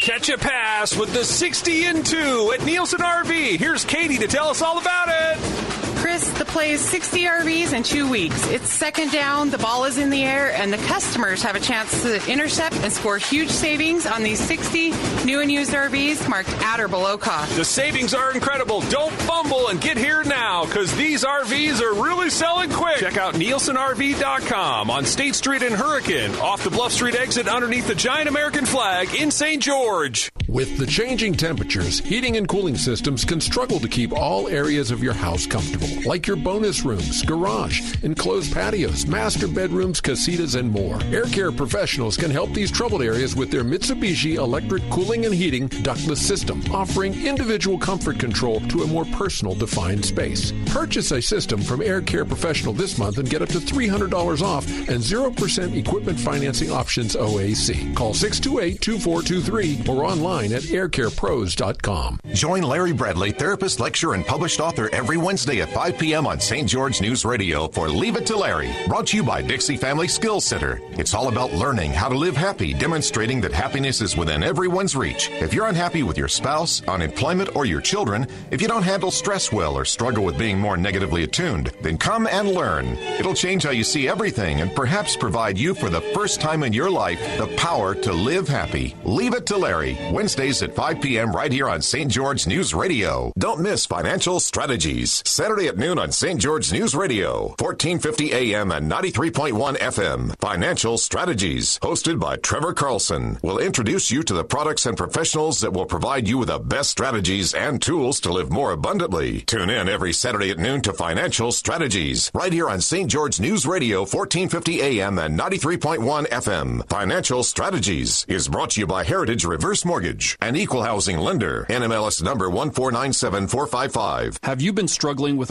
Speaker 22: Catch a pass with the 60 and 2 at Nielsen RV. Here's Katie to tell us all about it.
Speaker 23: Chris, the play is 60 RVs in two weeks. It's second down, the ball is in the air, and the customers have a chance to intercept and score huge savings on these 60 new and used RVs marked at or below cost.
Speaker 22: The savings are incredible. Don't fumble and get here now because these RVs are really selling quick. Check out NielsenRV.com on State Street in Hurricane, off the Bluff Street exit underneath the giant American flag in St. George.
Speaker 12: With the changing temperatures, heating and cooling systems can struggle to keep all areas of your house comfortable, like your bonus rooms, garage, enclosed patios, master bedrooms, casitas, and more. Air Care professionals can help these troubled areas with their Mitsubishi electric cooling and heating ductless system, offering individual comfort control to a more personal defined space. Purchase a system from Air Care Professional this month and get up to $300 off and 0% equipment financing options OAC. Call 628 2423 or online at aircarepros.com.
Speaker 1: Join Larry Bradley, therapist, lecturer, and published author every Wednesday at 5 p.m. on St. George News Radio for Leave It to Larry, brought to you by Dixie Family Skills Center. It's all about learning how to live happy, demonstrating that happiness is within everyone's reach. If you're unhappy with your spouse, unemployment, or your children, if you don't handle stress well or struggle with being more negatively attuned, then come and learn. It'll change how you see everything and perhaps provide you for the first time in your life the power to live happy. Leave It to Larry, Wednesdays at 5 p.m. right here on St. George News Radio. Don't miss Financial Strategies, Saturday at noon on St. George News Radio, 1450 AM and 93.1 FM. Financial Strategies, hosted by Trevor Carlson, will introduce you to the products and professionals that will provide you with the best strategies and tools to live more abundantly. Tune in every Saturday at noon to Financial Strategies, right here on St. George News Radio, 1450 AM and 93.1 FM. Financial Strategies is brought to you by Heritage Reverse Mortgage, an equal housing lender. NMLS number 1497455.
Speaker 6: Have you been struggling with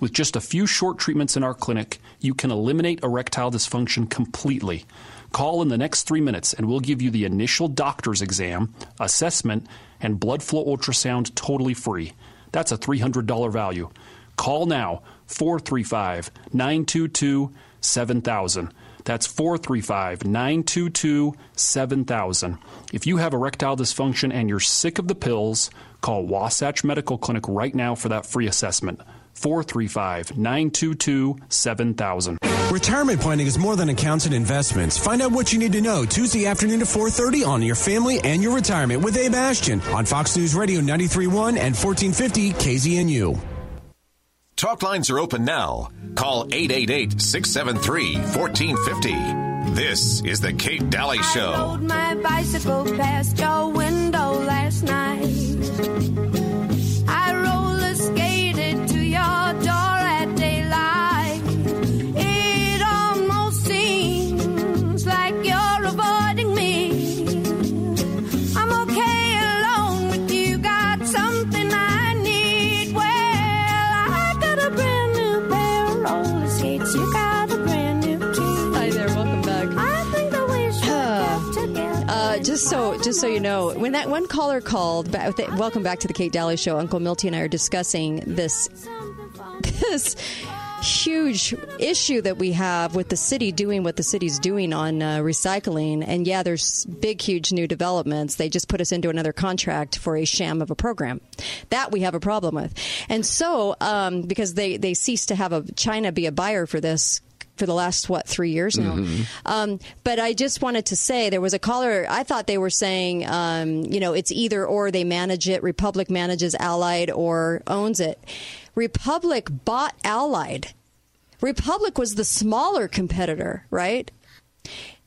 Speaker 6: With just a few short treatments in our clinic, you can eliminate erectile dysfunction completely. Call in the next three minutes and we'll give you the initial doctor's exam, assessment, and blood flow ultrasound totally free. That's a $300 value. Call now 435 922 7000. That's 435 922 7000. If you have erectile dysfunction and you're sick of the pills, call Wasatch Medical Clinic right now for that free assessment. 435 922 7000.
Speaker 24: Retirement planning is more than accounts and investments. Find out what you need to know Tuesday afternoon to 4:30 on your family and your retirement with Abe Ashton on Fox News Radio 93.1 and 1450 KZNU.
Speaker 1: Talk lines are open now. Call 888 673 1450. This is The Kate Daly Show.
Speaker 4: Just so, you know, when that one caller called, welcome back to the Kate Daly Show. Uncle Milty and I are discussing this this huge issue that we have with the city doing what the city's doing on uh, recycling. And yeah, there's big, huge new developments. They just put us into another contract for a sham of a program. That we have a problem with. And so, um, because they they cease to have a China be a buyer for this for the last what three years now. Um, but I just wanted to say there was a caller. I thought they were saying, um, you know, it's either or they manage it. Republic manages Allied or owns it. Republic bought Allied. Republic was the smaller competitor, right?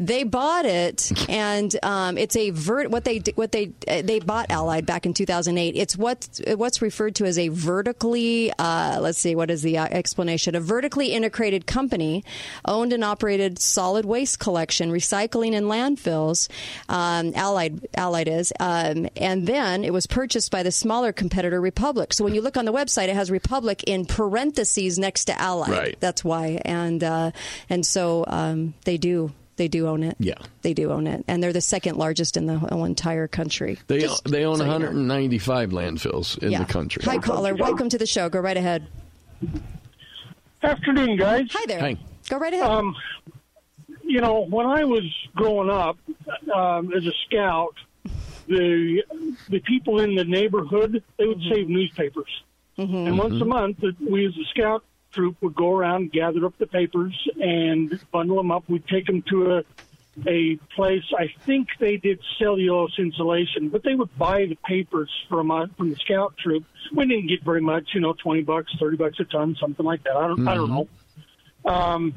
Speaker 4: They bought it, and um, it's a vert. What they what they uh, they bought Allied back in 2008. It's what's what's referred to as a vertically. Uh, let's see, what is the uh, explanation? A vertically integrated company, owned and operated solid waste collection, recycling, and landfills. Um, Allied Allied is, um, and then it was purchased by the smaller competitor Republic. So when you look on the website, it has Republic in parentheses next to Allied.
Speaker 5: Right.
Speaker 4: That's why, and uh, and so um, they do. They do own it.
Speaker 5: Yeah.
Speaker 4: They do own it. And they're the second largest in the whole entire country.
Speaker 5: They
Speaker 4: Just
Speaker 5: they own
Speaker 4: so you know.
Speaker 5: 195 landfills in
Speaker 4: Yeah.
Speaker 5: the country.
Speaker 4: Hi, caller. Welcome to the show. Go right ahead.
Speaker 25: Afternoon, guys.
Speaker 4: Hi there.
Speaker 5: Hi.
Speaker 4: Go right ahead.
Speaker 25: Um, you know, when I was growing up um, as a scout, the the people in the neighborhood they would save newspapers, and once a month, we as a scout troop would go around, gather up the papers, and bundle them up. We'd take them to a a place. I think they did cellulose insulation, but they would buy the papers from uh, from the scout troop. We didn't get very much, you know, twenty bucks, thirty bucks a ton, something like that. I don't, I don't know. Um,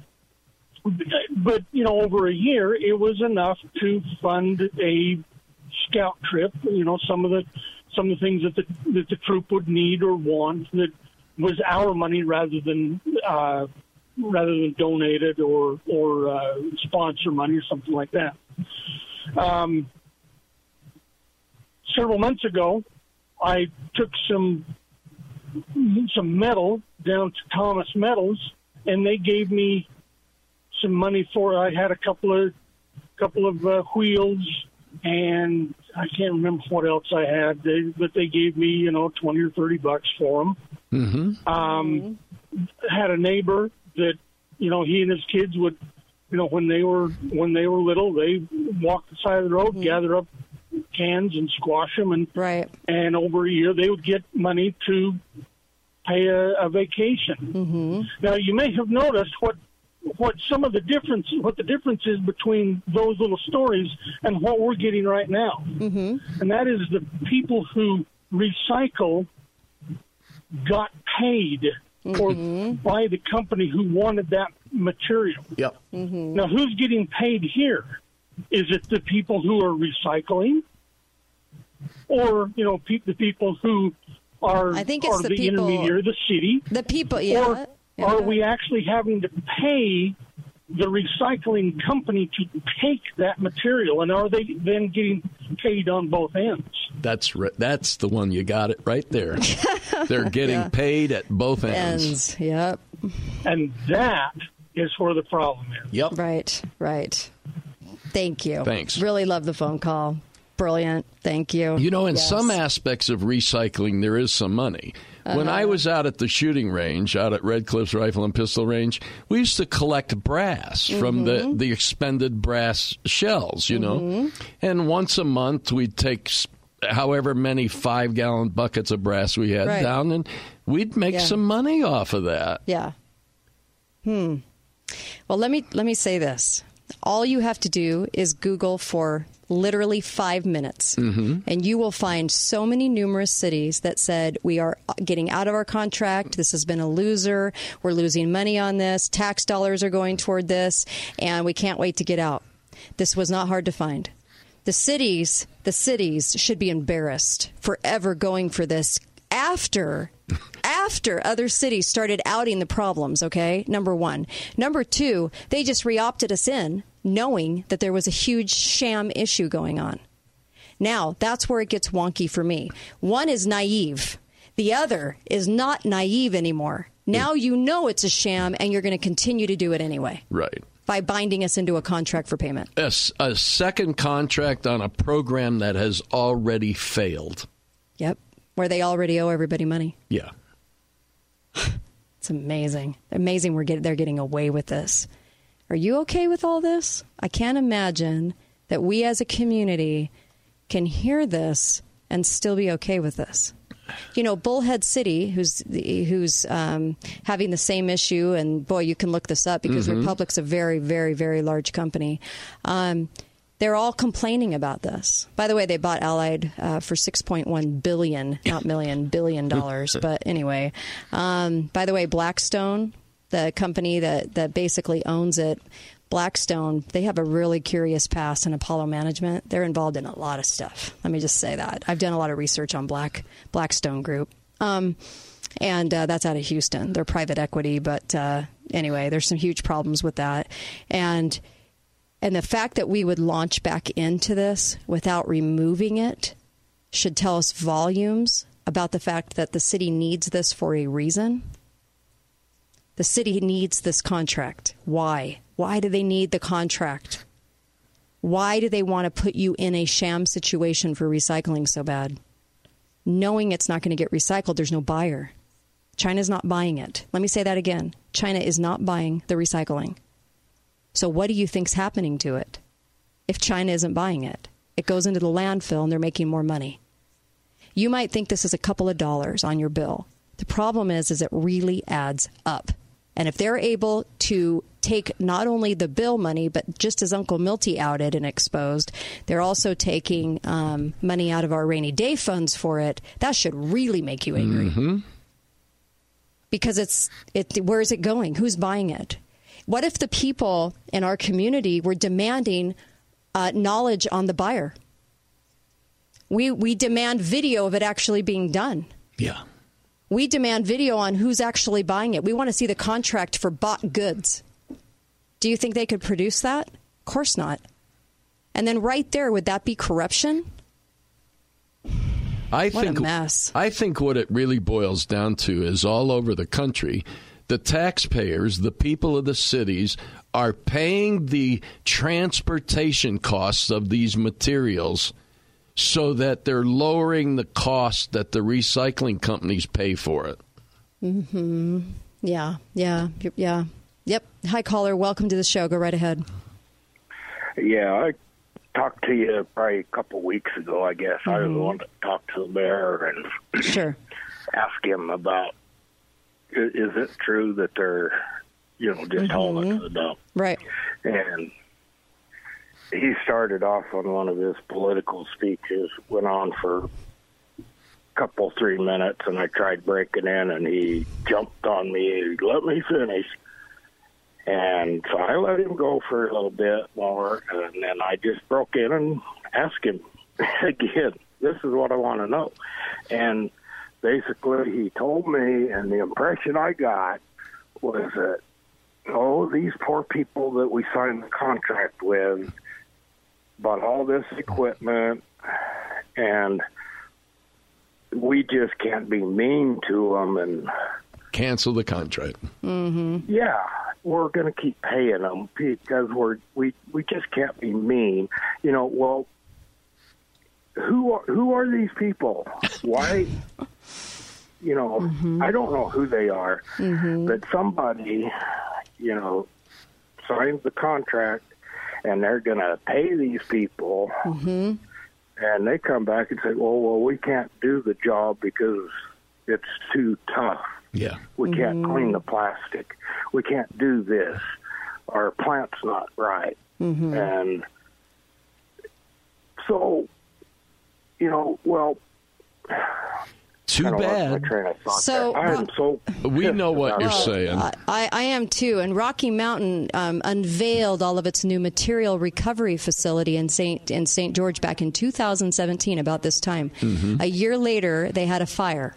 Speaker 25: but you know, over a year, it was enough to fund a scout trip. You know, some of the some of the things that the that the troop would need or want that was our money rather than uh, rather than donated or or uh, sponsor money or something like that. Um, several months ago, I took some some metal down to Thomas Metals, and they gave me some money for. I had a couple of couple of uh, wheels, and I can't remember what else I had. They, but they gave me, you know, twenty or thirty bucks for them.
Speaker 5: Mm-hmm.
Speaker 25: Um, had a neighbor that, you know, he and his kids would, you know, when they were when they were little, they walk the side of the road, gather up cans and squash them, and
Speaker 4: right.
Speaker 25: And over a year, they would get money to pay a, a vacation.
Speaker 4: Mm-hmm.
Speaker 25: Now, you may have noticed what what some of the difference what the difference is between those little stories and what we're getting right now,
Speaker 4: mm-hmm.
Speaker 25: and that is the people who recycle got paid or by the company who wanted that material.
Speaker 5: Yep.
Speaker 4: Mm-hmm.
Speaker 25: Now, who's getting paid here? Is it the people who are recycling, or you know, pe- the people who are
Speaker 4: I think it's
Speaker 25: are
Speaker 4: the
Speaker 25: the,
Speaker 4: people-
Speaker 25: intermediary, the city?
Speaker 4: The people, yeah.
Speaker 25: Or are we actually having to pay the recycling company to take that material, and are they then getting paid on both ends?
Speaker 5: That's ri- that's the one you got it right there. They're getting
Speaker 4: Yeah.
Speaker 5: paid at both ends.
Speaker 4: Ends. Yep.
Speaker 25: And that is where the problem is.
Speaker 5: Yep.
Speaker 4: Right. Right. Thank you.
Speaker 5: Thanks.
Speaker 4: Really love the phone call. Brilliant. Thank you.
Speaker 5: You know, in
Speaker 4: Yes.
Speaker 5: some aspects of recycling, there is some money. When I was out at the shooting range, out at Red Cliffs Rifle and Pistol Range, we used to collect brass from the, the expended brass shells, you know. And once a month, we'd take however many five gallon buckets of brass we had
Speaker 4: Right.
Speaker 5: down, and we'd make
Speaker 4: Yeah.
Speaker 5: some money off of that.
Speaker 4: Yeah. Hmm. Well, let me let me say this. All you have to do is Google for literally five minutes,
Speaker 5: Mm-hmm.
Speaker 4: and you will find so many numerous cities that said we are getting out of our contract. This has been a loser. We're losing money on this. Tax dollars are going toward this, and we can't wait to get out. This was not hard to find. The cities, the cities should be embarrassed for ever going for this after after other cities started outing the problems, okay? Number 1. Number 2, they just re-opted us in knowing that there was a huge sham issue going on. Now, that's where it gets wonky for me. One is naive. The other is not naive anymore. Now you know it's a sham and you're going to continue to do it anyway
Speaker 5: Right.
Speaker 4: by binding us into a contract for payment.
Speaker 5: A second contract on a program that has already failed.
Speaker 4: Yep. Where they already owe everybody money.
Speaker 5: Yeah.
Speaker 4: It's amazing. Amazing we're get, they're getting away with this. Are you okay with all this? I can't imagine that we as a community can hear this and still be okay with this. You know, Bullhead City, who's the- who's um, having the same issue, and boy, you can look this up because
Speaker 26: Mhm.
Speaker 4: Republic's a very, very, very large company. Um, they're all complaining about this. By the way, they bought Allied uh, for six point one billion, not million, billion dollars. but anyway, um, by the way, Blackstone, the company that that basically owns it. Blackstone, they have a really curious past in Apollo management. They're involved in a lot of stuff. Let me just say that. I've done a lot of research on Black Blackstone Group. Um, and uh, that's out of Houston. They're private equity, but uh, anyway, there's some huge problems with that. And and the fact that we would launch back into this without removing it should tell us volumes about the fact that the city needs this for a reason. The city needs this contract. Why? Why do they need the contract? Why do they want to put you in a sham situation for recycling so bad? Knowing it's not going to get recycled, there's no buyer. China's not buying it. Let me say that again. China is not buying the recycling. So what do you think's happening to it? If China isn't buying it, it goes into the landfill and they're making more money. You might think this is a couple of dollars on your bill. The problem is is it really adds up. And if they're able to take not only the bill money, but just as Uncle Milty outed and exposed, they're also taking um, money out of our rainy day funds for it. That should really make you angry
Speaker 5: Mm-hmm.
Speaker 4: because it's it. Where is it going? Who's buying it? What if the people in our community were demanding uh, knowledge on the buyer? We we demand video of it actually being done.
Speaker 5: Yeah.
Speaker 4: We demand video on who's actually buying it. We want to see the contract for bought goods. Do you think they could produce that? Of course not. And then right there, would that be corruption?
Speaker 5: I
Speaker 4: What a
Speaker 5: think
Speaker 4: mess.
Speaker 5: I think what it really boils down to is all over the country, the taxpayers, the people of the cities are paying the transportation costs of these materials so that they're lowering the cost that the recycling companies pay for it.
Speaker 4: Hmm. Yeah. Yeah. Yeah. Yep. Hi, caller. Welcome to the show. Go right ahead.
Speaker 26: Yeah, I talked to you probably a couple weeks ago. I guess I was the one that talked to the mayor and
Speaker 4: sure
Speaker 26: asked him about is it true that they're you know just hauling it to the dump?
Speaker 4: Right.
Speaker 26: And he started off on one of his political speeches, went on for a couple three minutes, and I tried breaking in, and he jumped on me. Let me finish. And so I let him go for a little bit more, and then I just broke in and asked him again, this is what I want to know. And basically, he told me, and the impression I got was that, oh, these poor people that we signed the contract with bought all this equipment, and we just can't be mean to them and
Speaker 5: Cancel the contract.
Speaker 4: Mm-hmm.
Speaker 26: yeah, we're going to keep paying them because we're we we just can't be mean. You know, well, who are who are these people? Why? You know, I don't know who they are, but somebody, you know, signs the contract, and they're going to pay these people,
Speaker 4: Mm-hmm.
Speaker 26: and they come back and say, "Well, well, we can't do the job because it's too tough."
Speaker 5: Yeah.
Speaker 26: We can't
Speaker 4: Mm-hmm.
Speaker 26: clean the plastic. We can't do this. Our plant's not right.
Speaker 4: Mm-hmm.
Speaker 26: And so, you know, well,
Speaker 5: Too bad.
Speaker 26: My train of thought
Speaker 4: So,
Speaker 26: there. I am so.
Speaker 5: We know what you're
Speaker 4: Well,
Speaker 5: saying.
Speaker 4: I, I am too. And Rocky Mountain um, unveiled all of its new material recovery facility in St. in St. George back in 2017, about this time.
Speaker 5: Mhm.
Speaker 4: A year later, they had a fire.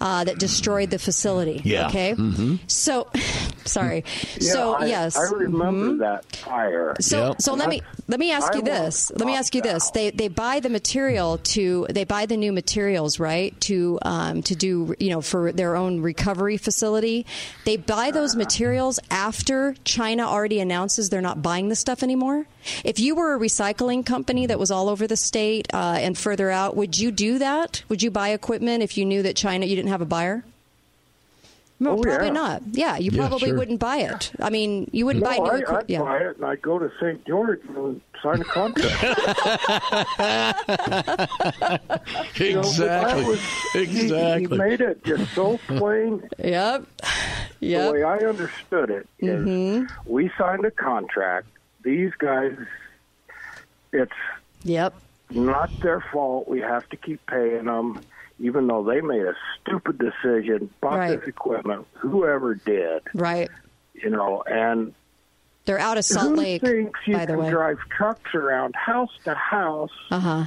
Speaker 4: Uh, that destroyed the facility.
Speaker 26: Yeah.
Speaker 4: Okay.
Speaker 5: Mm-hmm.
Speaker 4: So, sorry.
Speaker 26: Yeah,
Speaker 4: so
Speaker 26: I,
Speaker 4: yes.
Speaker 26: I remember
Speaker 4: Mhm.
Speaker 26: that fire.
Speaker 4: So, so let me let me ask
Speaker 26: I
Speaker 4: you this. Let me ask you this. They they buy the material to they buy the new materials right to um, to do you know for their own recovery facility. They buy those materials after China already announces they're not buying the stuff anymore. If you were a recycling company that was all over the state uh, and further out, would you do that? Would you buy equipment if you knew that China you didn't have a buyer? No,
Speaker 26: Oh,
Speaker 4: probably
Speaker 26: yeah.
Speaker 4: not. Yeah, you
Speaker 26: Yeah,
Speaker 4: probably
Speaker 26: sure.
Speaker 4: wouldn't buy it. I mean, you wouldn't
Speaker 26: no,
Speaker 4: buy new
Speaker 26: I,
Speaker 4: equipment.
Speaker 26: I'd
Speaker 4: Yeah.
Speaker 26: buy it and I'd go to St. George and sign a contract. You know, but that
Speaker 5: exactly.
Speaker 26: was- he-
Speaker 5: exactly.
Speaker 26: He, made it just so plain.
Speaker 4: Yep.
Speaker 26: The way I understood it is
Speaker 4: Mm-hmm.
Speaker 26: we signed a contract. These guys, it's
Speaker 4: Yep.
Speaker 26: not their fault. We have to keep paying them, even though they made a stupid decision, bought
Speaker 4: Right.
Speaker 26: this equipment, whoever did,
Speaker 4: Right.
Speaker 26: you know, and
Speaker 4: They're out of Salt
Speaker 26: Who
Speaker 4: Lake,
Speaker 26: thinks you
Speaker 4: by the
Speaker 26: can
Speaker 4: way.
Speaker 26: drive trucks around house to house
Speaker 4: Uh huh.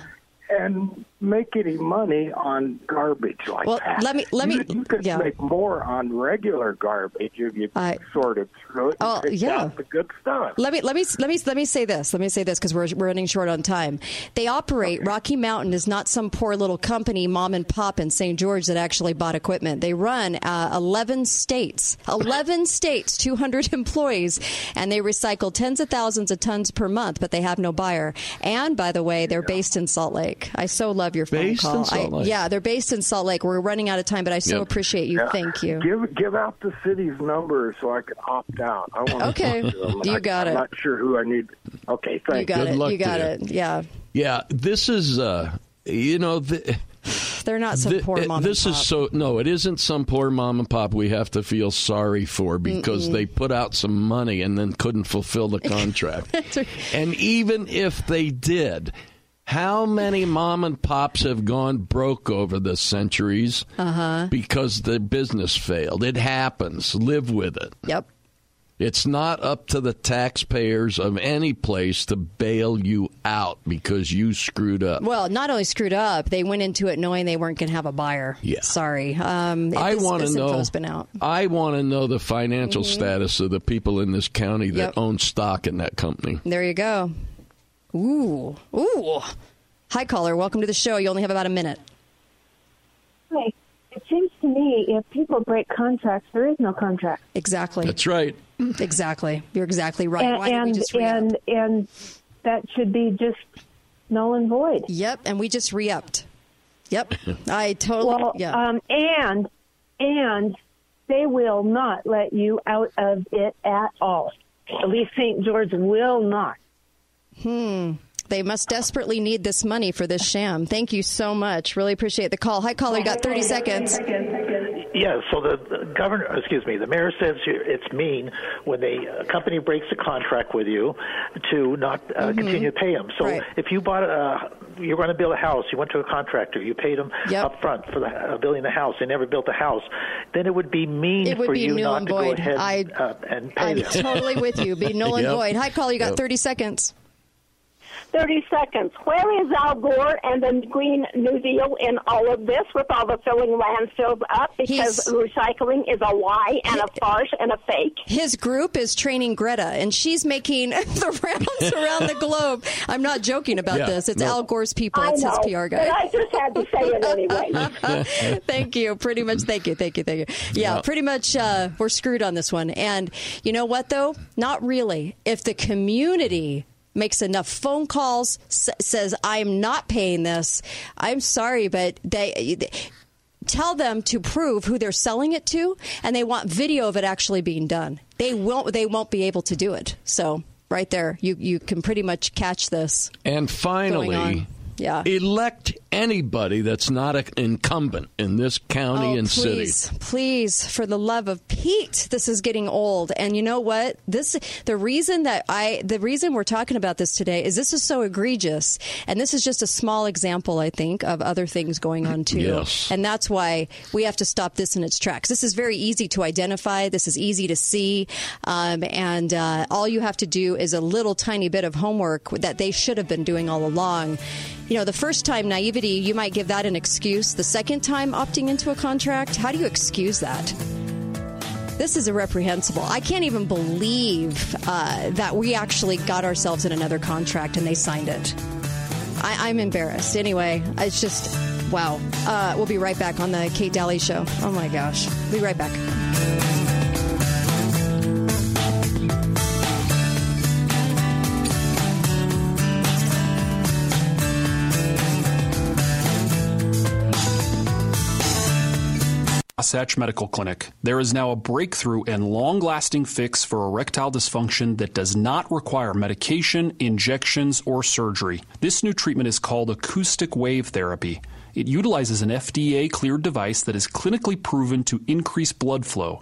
Speaker 26: and make any money on garbage like
Speaker 4: Well,
Speaker 26: that?
Speaker 4: let me- let
Speaker 26: you,
Speaker 4: me-
Speaker 26: You could
Speaker 4: yeah.
Speaker 26: make more on regular garbage if you sorted through it.
Speaker 4: Oh, yeah.
Speaker 26: the good stuff.
Speaker 4: Let me let me let me let me say this. Let me say this because we're, we're running short on time. They operate Rocky Mountain is not some poor little company, mom and pop in St. George that actually bought equipment. They run uh, eleven states, eleven states, two hundred employees, and they recycle tens of thousands of tons per month. But they have no buyer. And by the way, they're based in Salt Lake. I so love your phone
Speaker 5: Based in
Speaker 4: call.
Speaker 5: Salt
Speaker 4: I-
Speaker 5: Lake.
Speaker 4: yeah, they're based in Salt Lake. We're running out of time, but I so
Speaker 5: Yep.
Speaker 4: appreciate you.
Speaker 26: Yeah.
Speaker 4: Thank you.
Speaker 26: Give give out the city's number so I can opt out. I want
Speaker 4: Okay.
Speaker 26: to talk to them.
Speaker 4: You
Speaker 26: I,
Speaker 4: got
Speaker 26: I'm
Speaker 4: it.
Speaker 26: not sure who I need. Okay, thank
Speaker 4: You got
Speaker 5: Good
Speaker 4: it.
Speaker 5: luck
Speaker 4: You got
Speaker 5: to you.
Speaker 4: it. Yeah,
Speaker 5: Yeah, this is, uh, you know, th-
Speaker 4: they're not some
Speaker 5: Th-
Speaker 4: poor
Speaker 5: it-
Speaker 4: mom.
Speaker 5: This
Speaker 4: and
Speaker 5: is so no, it isn't some poor mom and pop we have to feel sorry for because
Speaker 4: Mm-mm.
Speaker 5: they put out some money and then couldn't fulfill the contract. And even if they did, how many mom and pops have gone broke over the centuries
Speaker 4: Uh-huh.
Speaker 5: because the business failed? It happens. Live with it.
Speaker 4: Yep.
Speaker 5: It's not up to the taxpayers of any place to bail you out because you screwed up.
Speaker 4: Well, not only screwed up, they went into it knowing they weren't going to have a buyer.
Speaker 5: Yeah.
Speaker 4: Sorry. Um,
Speaker 5: I want to know.
Speaker 4: been out.
Speaker 5: I want to know the financial
Speaker 4: Mhm.
Speaker 5: status of the people in this county that
Speaker 4: Yep.
Speaker 5: own stock in that company.
Speaker 4: There you go. Ooh. Ooh. Hi, caller. Welcome to the show. You only have about a minute.
Speaker 27: Hi. It seems to me if people break contracts, there is no contract.
Speaker 4: Exactly.
Speaker 5: That's right.
Speaker 4: Exactly. You're exactly right.
Speaker 27: And
Speaker 4: Why didn't we
Speaker 27: and,
Speaker 4: just
Speaker 27: and and that should be just null and void.
Speaker 4: Yep. And we just re-upped. Yep. I totally.
Speaker 27: Well,
Speaker 4: yeah.
Speaker 27: um, and and they will not let you out of it at all. At least St. George will not.
Speaker 4: Hmm. They must desperately need this money for this sham. Thank you so much. Really appreciate the call. Hi, caller. You got 30 seconds.
Speaker 16: Yeah, so the, the governor, excuse me, the mayor says it's mean when the a company breaks a contract with you to not uh,
Speaker 4: Mhm.
Speaker 16: continue to pay them. So
Speaker 4: Right.
Speaker 16: if you bought a, you're going to build a house, you went to a contractor, you paid them up front for the, uh, building the house, they never built the house, then it would be mean
Speaker 4: It would
Speaker 16: for
Speaker 4: be
Speaker 16: you
Speaker 4: null
Speaker 16: not
Speaker 4: and
Speaker 16: to go
Speaker 4: void.
Speaker 16: ahead
Speaker 4: I-
Speaker 16: uh, and pay
Speaker 4: I'm
Speaker 16: them.
Speaker 4: totally with you. Be null and
Speaker 16: Yep.
Speaker 4: void. Hi, caller. You got
Speaker 16: Yep.
Speaker 4: 30 seconds.
Speaker 28: 30 seconds. Where is Al Gore and the Green New Deal in all of this with all the filling landfills up? Because
Speaker 4: He's-
Speaker 28: recycling is a lie and a farce and a fake.
Speaker 4: His group is training Greta, and she's making the rounds around the globe. I'm not joking about
Speaker 28: Yeah,
Speaker 4: this. It's
Speaker 28: no.
Speaker 4: Al Gore's people.
Speaker 28: I
Speaker 4: It's
Speaker 28: know,
Speaker 4: his PR guy.
Speaker 28: but I just had to say it anyway.
Speaker 4: thank you. Pretty much. Thank you. Thank you. Thank you. Yeah,
Speaker 28: Yeah.
Speaker 4: pretty much. Uh, we're screwed on this one. And you know what, though? Not really. If the community makes enough phone calls, s- says, I'm not paying this, I'm sorry, but they. Tell them to prove who they're selling it to, and they want video of it actually being done. They won't. They won't be able to do it. So, right there, you you can pretty much catch this.
Speaker 5: And finally.
Speaker 4: Yeah.
Speaker 5: elect anybody that's not an incumbent in this county
Speaker 4: oh,
Speaker 5: and
Speaker 4: please,
Speaker 5: city.
Speaker 4: Please, for the love of Pete, this is getting old. And you know what? This the reason that I the reason we're talking about this today is this is so egregious, and this is just a small example, I think, of other things going on too.
Speaker 5: Yes.
Speaker 4: And that's why we have to stop this in its tracks. This is very easy to identify. This is easy to see, um, and uh, all you have to do is a little tiny bit of homework that they should have been doing all along. You know, the first time naivety, you might give that an excuse. The second time opting into a contract, how do you excuse that? This is reprehensible. I can't even believe uh, that we actually got ourselves in another contract and they signed it. I, I'm embarrassed. Anyway, it's just, wow. Uh, we'll be right back on the Kate Daly Show. Oh my gosh. Be right back.
Speaker 6: Wasatch Medical Clinic. There is now a breakthrough and long lasting fix for erectile dysfunction that does not require medication, injections, or surgery. This new treatment is called acoustic wave therapy. It utilizes an FDA cleared device that is clinically proven to increase blood flow.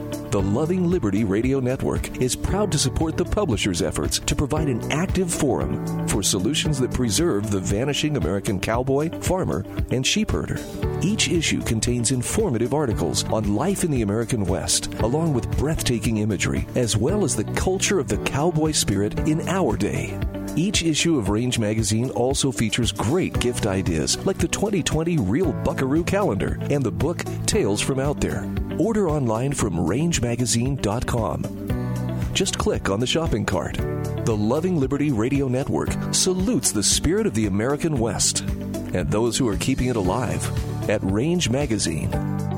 Speaker 29: The Loving Liberty Radio Network is proud to support the publisher's efforts to provide an active forum for solutions that preserve the vanishing American cowboy, farmer, and sheepherder. Each issue contains informative articles on life in the American West, along with breathtaking imagery, as well as the culture of the cowboy spirit in our day. Each issue of Range Magazine also features great gift ideas like the 2020 Real Buckaroo Calendar and the book Tales from Out There. Order online from rangemagazine.com. Just click on the shopping cart. The Loving Liberty Radio Network salutes the spirit of the American West and those who are keeping it alive at rangemagazine.com.